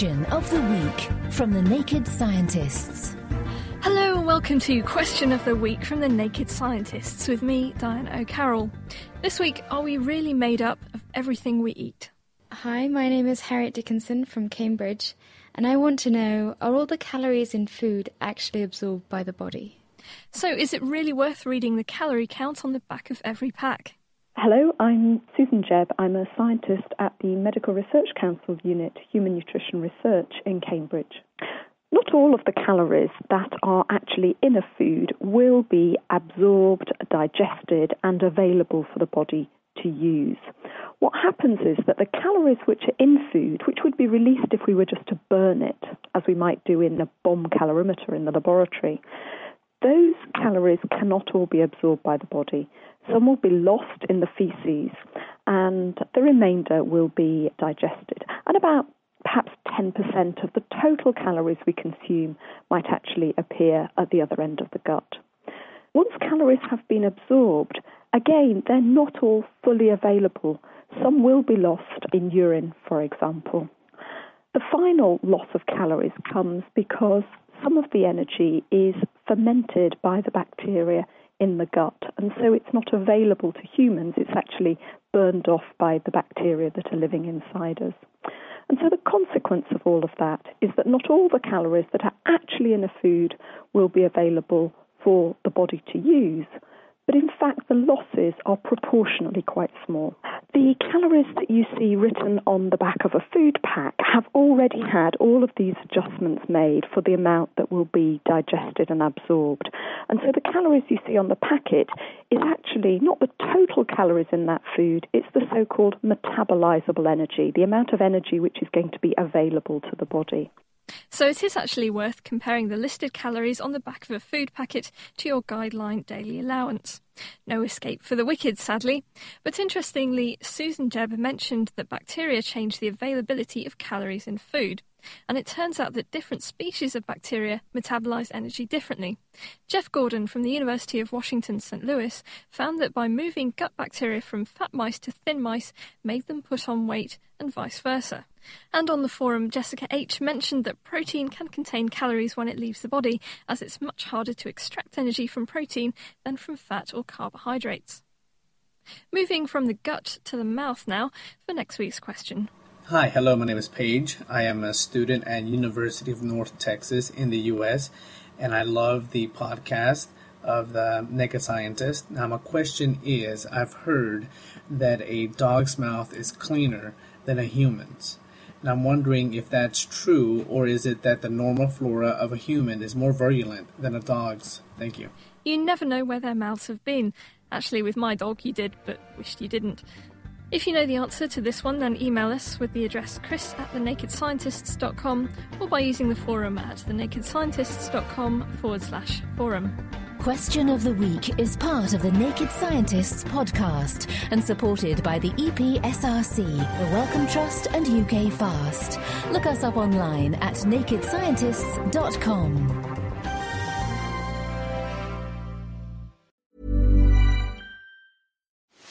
Question of the Week from the Naked Scientists. Hello and welcome to Question of the Week from the Naked Scientists with me, Diana O'Carroll. This week, are we really made up of everything we eat? Hi, my name is Harriet Dickinson from Cambridge, and I want to know are all the calories in food actually absorbed by the body? So, is it really worth reading the calorie count on the back of every pack? Hello, I'm Susan Jebb. I'm a scientist at the Medical Research Council Unit Human Nutrition Research in Cambridge. Not all of the calories that are actually in a food will be absorbed, digested, and available for the body to use. What happens is that the calories which are in food, which would be released if we were just to burn it, as we might do in a bomb calorimeter in the laboratory, those calories cannot all be absorbed by the body. Some will be lost in the feces, and the remainder will be digested. And about perhaps 10% of the total calories we consume might actually appear at the other end of the gut. Once calories have been absorbed, again, they're not all fully available. Some will be lost in urine, for example. The final loss of calories comes because some of the energy is fermented by the bacteria in the gut, and so it's not available to humans. It's actually burned off by the bacteria that are living inside us. And so the consequence of all of that is that not all the calories that are actually in a food will be available for the body to use, but in fact the losses are proportionally quite small. The calories that you see written on the back of a food pack have already had all of these adjustments made for the amount that will be digested and absorbed. And so the calories you see on the packet is actually not the total calories in that food, it's the so called metabolizable energy, the amount of energy which is going to be available to the body. So it is actually worth comparing the listed calories on the back of a food packet to your guideline daily allowance. No escape for the wicked, sadly. But interestingly, Susan Jebb mentioned that bacteria change the availability of calories in food. And it turns out that different species of bacteria metabolize energy differently. Jeff Gordon from the University of Washington St. Louis found that by moving gut bacteria from fat mice to thin mice made them put on weight and vice versa. And on the forum, Jessica H mentioned that protein can contain calories when it leaves the body, as it's much harder to extract energy from protein than from fat or carbohydrates. Moving from the gut to the mouth now for next week's question. Hi, hello, my name is Paige. I am a student at University of North Texas in the US, and I love the podcast of the Naked Scientist. Now, my question is I've heard that a dog's mouth is cleaner than a human's. And I'm wondering if that's true, or is it that the normal flora of a human is more virulent than a dog's? Thank you. You never know where their mouths have been. Actually, with my dog, you did, but wished you didn't. If you know the answer to this one, then email us with the address chris at thenakedscientists.com or by using the forum at thenakedscientists.com forward slash forum. Question of the Week is part of the Naked Scientists podcast and supported by the EPSRC, the Wellcome Trust, and UK Fast. Look us up online at nakedscientists.com.